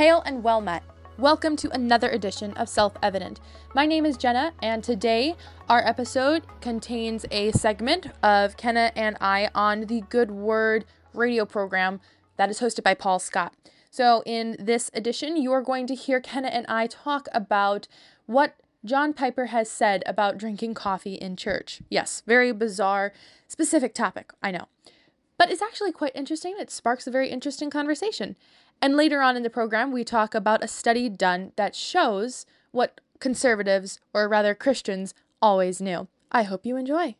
Hail and well met. Welcome to another edition of Self Evident. My name is Jenna, and today our episode contains a segment of Kenna and I on the Good Word radio program that is hosted by Paul Scott. So, in this edition, you are going to hear Kenna and I talk about what John Piper has said about drinking coffee in church. Yes, very bizarre, specific topic, I know. But it's actually quite interesting. It sparks a very interesting conversation. And later on in the program, we talk about a study done that shows what conservatives, or rather Christians, always knew. I hope you enjoy.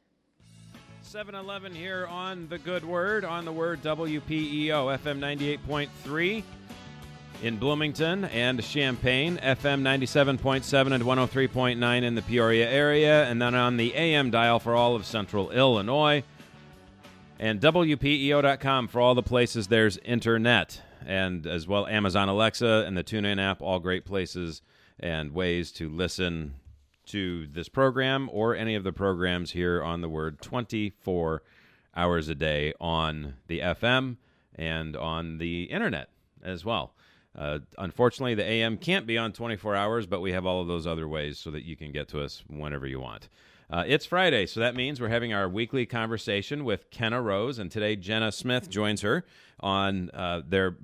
7-Eleven here on the Good Word, on the Word WPEO, FM 98.3 in Bloomington and Champaign, FM 97.7 and 103.9 in the Peoria area, and then on the AM dial for all of central Illinois, and WPEO.com for all the places there's internet and as well Amazon Alexa and the TuneIn app, all great places and ways to listen to this program or any of the programs here on the Word 24 hours a day on the FM and on the internet as well. Uh, unfortunately, the AM can't be on 24 hours, but we have all of those other ways so that you can get to us whenever you want. Uh, it's Friday, so that means we're having our weekly conversation with Kenna Rose, and today Jenna Smith joins her on uh, their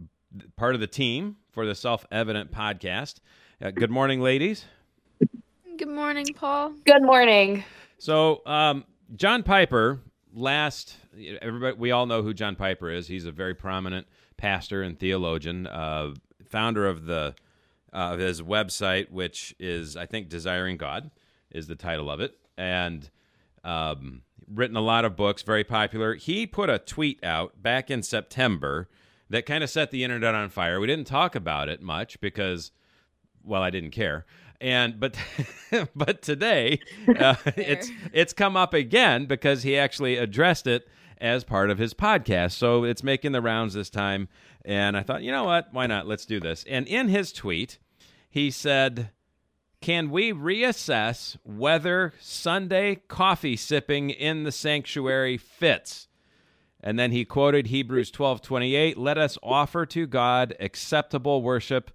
part of the team for the Self Evident podcast. Uh, good morning, ladies. Good morning, Paul. Good morning. So, um, John Piper, last, everybody, we all know who John Piper is. He's a very prominent pastor and theologian, uh, founder of the uh, of his website, which is, I think, Desiring God, is the title of it, and um, written a lot of books, very popular. He put a tweet out back in September that kind of set the internet on fire. We didn't talk about it much because, well, I didn't care. And but but today uh, it's it's come up again because he actually addressed it as part of his podcast. So it's making the rounds this time. And I thought, you know what? Why not? Let's do this. And in his tweet, he said, Can we reassess whether Sunday coffee sipping in the sanctuary fits? And then he quoted Hebrews 12:28, "Let us offer to God acceptable worship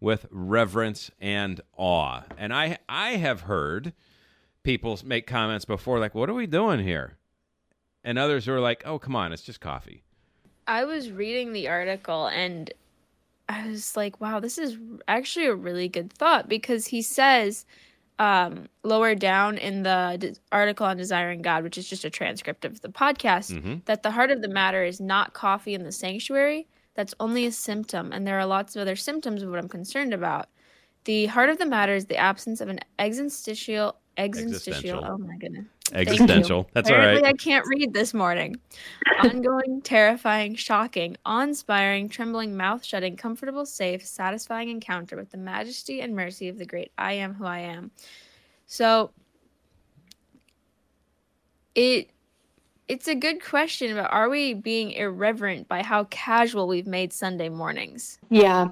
with reverence and awe." And I I have heard people make comments before like, "What are we doing here?" And others are like, "Oh, come on, it's just coffee." I was reading the article and I was like, "Wow, this is actually a really good thought because he says um, lower down in the article on Desiring God, which is just a transcript of the podcast, mm-hmm. that the heart of the matter is not coffee in the sanctuary. That's only a symptom. And there are lots of other symptoms of what I'm concerned about. The heart of the matter is the absence of an existential existential. Oh my goodness. Existential. That's Apparently all right. I can't read this morning. Ongoing, terrifying, shocking, awe-inspiring, trembling, mouth-shutting, comfortable, safe, satisfying encounter with the majesty and mercy of the great I am who I am. So it it's a good question about are we being irreverent by how casual we've made Sunday mornings? Yeah.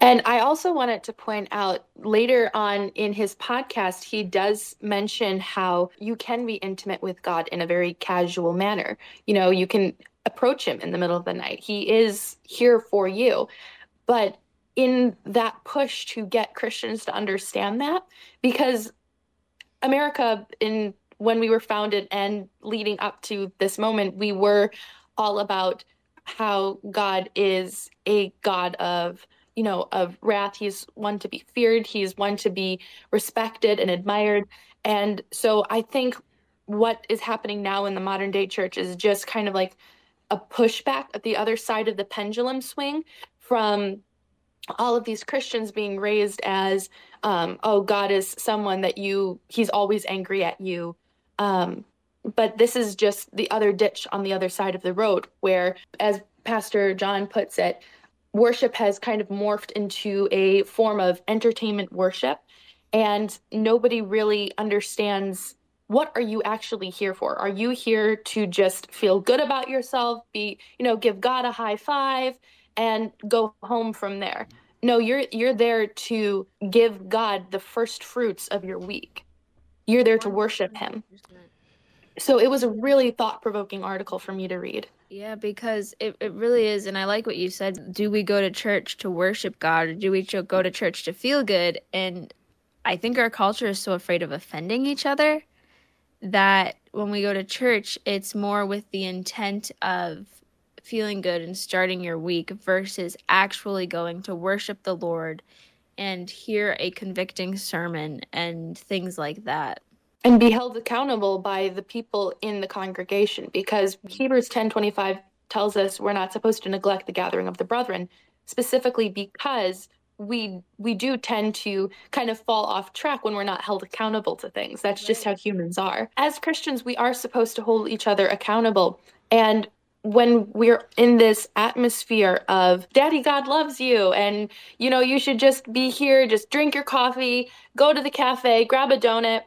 And I also wanted to point out later on in his podcast, he does mention how you can be intimate with God in a very casual manner. You know, you can approach him in the middle of the night, he is here for you. But in that push to get Christians to understand that, because America, in when we were founded and leading up to this moment, we were all about how God is a God of you know, of wrath. He's one to be feared. He's one to be respected and admired. And so I think what is happening now in the modern day church is just kind of like a pushback at the other side of the pendulum swing from all of these Christians being raised as, um, oh, God is someone that you, he's always angry at you. Um, but this is just the other ditch on the other side of the road, where, as Pastor John puts it, worship has kind of morphed into a form of entertainment worship and nobody really understands what are you actually here for? Are you here to just feel good about yourself be you know give god a high five and go home from there? No you're you're there to give god the first fruits of your week. You're there to worship him. So it was a really thought-provoking article for me to read Yeah, because it, it really is. And I like what you said. Do we go to church to worship God or do we go to church to feel good? And I think our culture is so afraid of offending each other that when we go to church, it's more with the intent of feeling good and starting your week versus actually going to worship the Lord and hear a convicting sermon and things like that and be held accountable by the people in the congregation because Hebrews 10:25 tells us we're not supposed to neglect the gathering of the brethren specifically because we we do tend to kind of fall off track when we're not held accountable to things. That's just how humans are. As christians we are supposed to hold each other accountable. And when we're in this atmosphere of daddy god loves you and you know you should just be here just drink your coffee go to the cafe grab a donut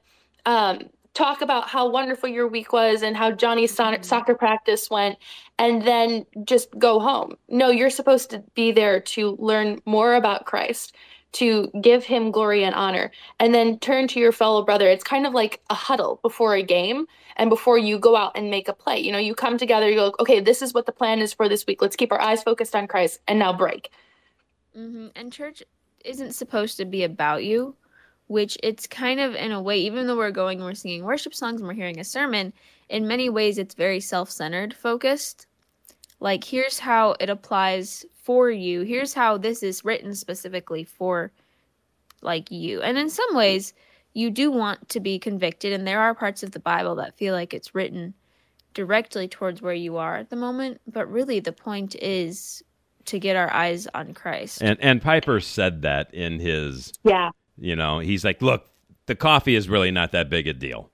um, talk about how wonderful your week was and how Johnny's so- mm-hmm. soccer practice went, and then just go home. No, you're supposed to be there to learn more about Christ, to give him glory and honor, and then turn to your fellow brother. It's kind of like a huddle before a game and before you go out and make a play. You know, you come together, you go, okay, this is what the plan is for this week. Let's keep our eyes focused on Christ, and now break. Mm-hmm. And church isn't supposed to be about you which it's kind of in a way, even though we're going and we're singing worship songs and we're hearing a sermon, in many ways it's very self centered focused. Like, here's how it applies for you. Here's how this is written specifically for like you. And in some ways, you do want to be convicted, and there are parts of the Bible that feel like it's written directly towards where you are at the moment. But really, the point is to get our eyes on Christ. And and Piper said that in his yeah you know, he's like, look, the coffee is really not that big a deal.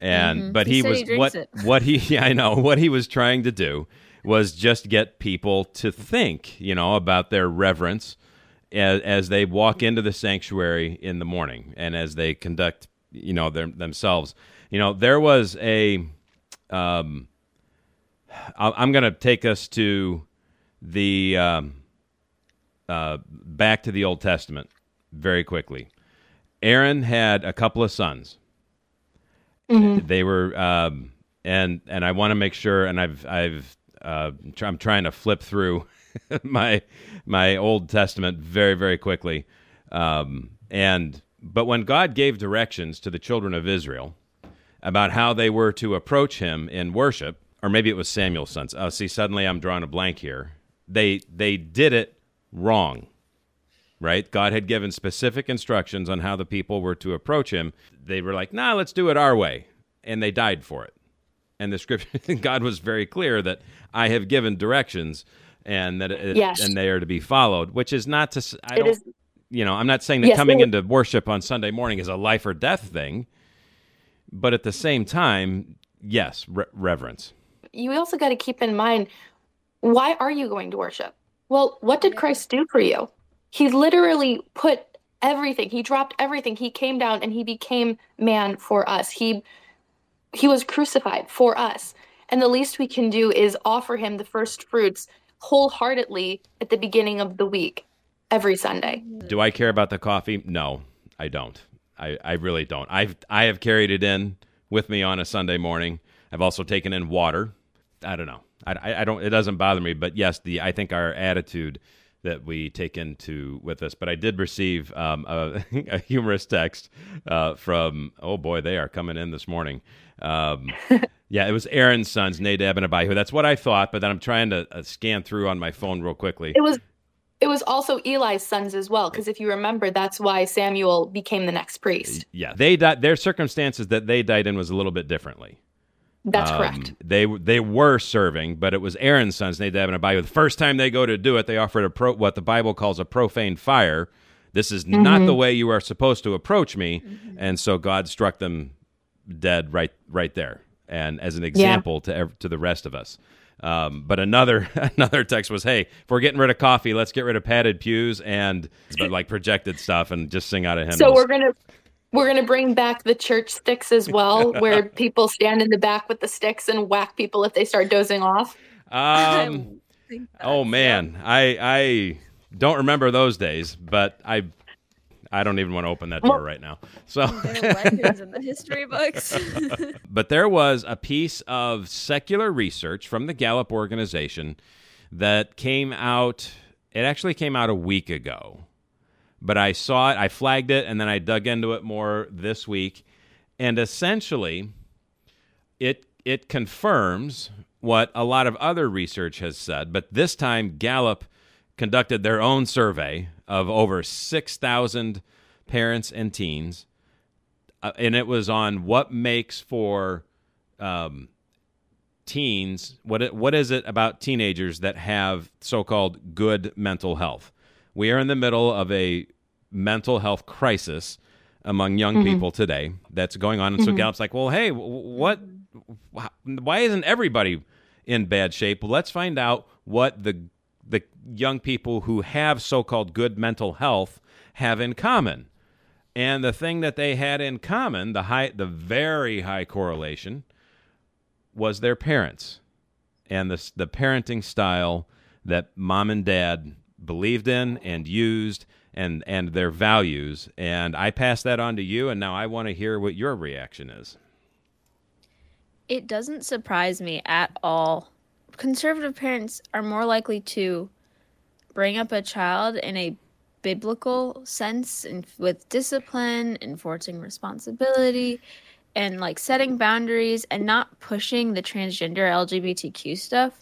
And mm-hmm. but he, he was he what it. what he yeah, I know what he was trying to do was just get people to think, you know, about their reverence as, as they walk into the sanctuary in the morning and as they conduct, you know, their, themselves. You know, there was a um, I'm going to take us to the um, uh, back to the Old Testament very quickly. Aaron had a couple of sons. Mm-hmm. They were, um, and and I want to make sure, and I've I've uh, I'm trying to flip through my my Old Testament very very quickly, um, and but when God gave directions to the children of Israel about how they were to approach Him in worship, or maybe it was Samuel's sons. Oh, see, suddenly I'm drawing a blank here. They they did it wrong right? God had given specific instructions on how the people were to approach him. They were like, nah, let's do it our way. And they died for it. And the scripture, God was very clear that I have given directions and that it, yes. and they are to be followed, which is not to, I don't, you know, I'm not saying that yes, coming into worship on Sunday morning is a life or death thing, but at the same time, yes, re- reverence. You also got to keep in mind, why are you going to worship? Well, what did Christ do for you? He literally put everything. He dropped everything. He came down and he became man for us. He he was crucified for us. And the least we can do is offer him the first fruits wholeheartedly at the beginning of the week every Sunday. Do I care about the coffee? No, I don't. I, I really don't. I've I have carried it in with me on a Sunday morning. I've also taken in water. I don't know. I, I don't. It doesn't bother me. But yes, the I think our attitude that we take into with us. But I did receive um, a, a, humorous text uh, from oh boy, they are coming in this morning. Um, yeah, it was Aaron's sons, Nadab and Abihu. That's what I thought, but then I'm trying to uh, scan through on my phone real quickly. It was. It was also Eli's sons as well, because if you remember, that's why Samuel became the next priest. Yeah, they died. Their circumstances that they died in was a little bit differently. That's um, correct. They they were serving, but it was Aaron's sons, Nadab and Abihu. The first time they go to do it, they offered a pro, what the Bible calls a profane fire. This is mm-hmm. not the way you are supposed to approach me, mm-hmm. and so God struck them dead right right there, and as an example yeah. to to the rest of us. Um, but another another text was, "Hey, if we're getting rid of coffee, let's get rid of padded pews and like projected stuff and just sing out of hymns." So we're gonna we're going to bring back the church sticks as well, where people stand in the back with the sticks and whack people if they start dozing off. Um, oh man, I I don't remember those days, but I I don't even want to open that door right now. So They're legends in the history books. but there was a piece of secular research from the Gallup organization that came out. It actually came out a week ago, but I saw it, I flagged it, and then I dug into it more this week. And essentially, it it confirms what a lot of other research has said, but this time Gallup conducted their own survey of over 6,000 parents and teens, uh, and it was on what makes for um, teens. What what is it about teenagers that have so-called good mental health? We are in the middle of a mental health crisis among young mm-hmm. people today that's going on, and mm-hmm. so Gallup's like, well, hey, what? Why isn't everybody in bad shape? Well, let's find out what the the young people who have so-called good mental health have in common. And the thing that they had in common, the high the very high correlation was their parents and the the parenting style that mom and dad believed in and used and and their values and I pass that on to you and now I want to hear what your reaction is. It doesn't surprise me at all. Conservative parents are more likely to bring up a child in a biblical sense and with discipline, enforcing responsibility, and like setting boundaries and not pushing the transgender LGBTQ stuff.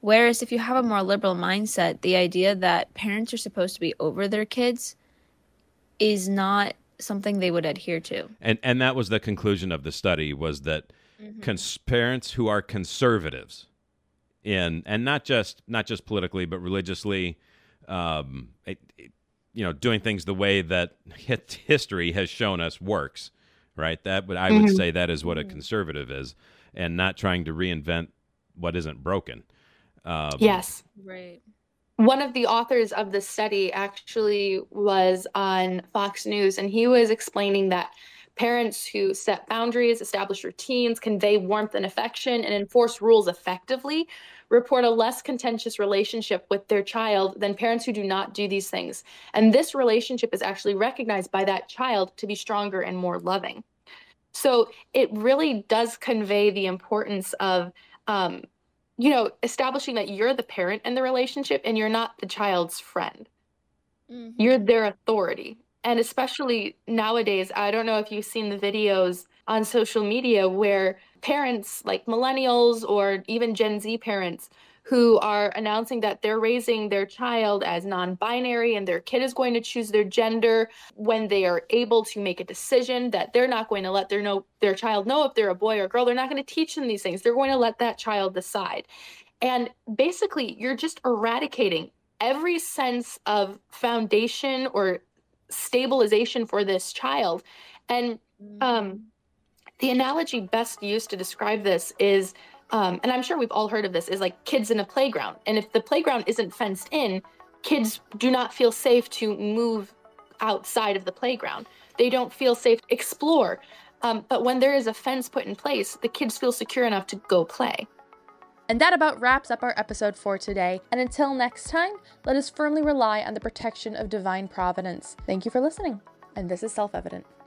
Whereas if you have a more liberal mindset, the idea that parents are supposed to be over their kids is not something they would adhere to. And and that was the conclusion of the study was that mm-hmm. cons- parents who are conservatives in and not just not just politically but religiously um, it, it, you know doing things the way that history has shown us works right that would i would mm-hmm. say that is what a conservative is and not trying to reinvent what isn't broken um, yes right one of the authors of the study actually was on Fox News, and he was explaining that parents who set boundaries, establish routines, convey warmth and affection, and enforce rules effectively report a less contentious relationship with their child than parents who do not do these things. And this relationship is actually recognized by that child to be stronger and more loving. So it really does convey the importance of, um, you know, establishing that you're the parent in the relationship and you're not the child's friend. Mm-hmm. You're their authority. And especially nowadays, I don't know if you've seen the videos on social media where parents like millennials or even Gen Z parents who are announcing that they're raising their child as non binary and their kid is going to choose their gender when they are able to make a decision that they're not going to let their, know, their child know if they're a boy or girl. They're not going to teach them these things. They're going to let that child decide. And basically, you're just eradicating every sense of foundation or stabilization for this child. And um, the analogy best used to describe this is, um, and I'm sure we've all heard of this, is like kids in a playground. And if the playground isn't fenced in, kids do not feel safe to move outside of the playground. They don't feel safe to explore. Um, but when there is a fence put in place, the kids feel secure enough to go play. And that about wraps up our episode for today. And until next time, let us firmly rely on the protection of divine providence. Thank you for listening. And this is self evident.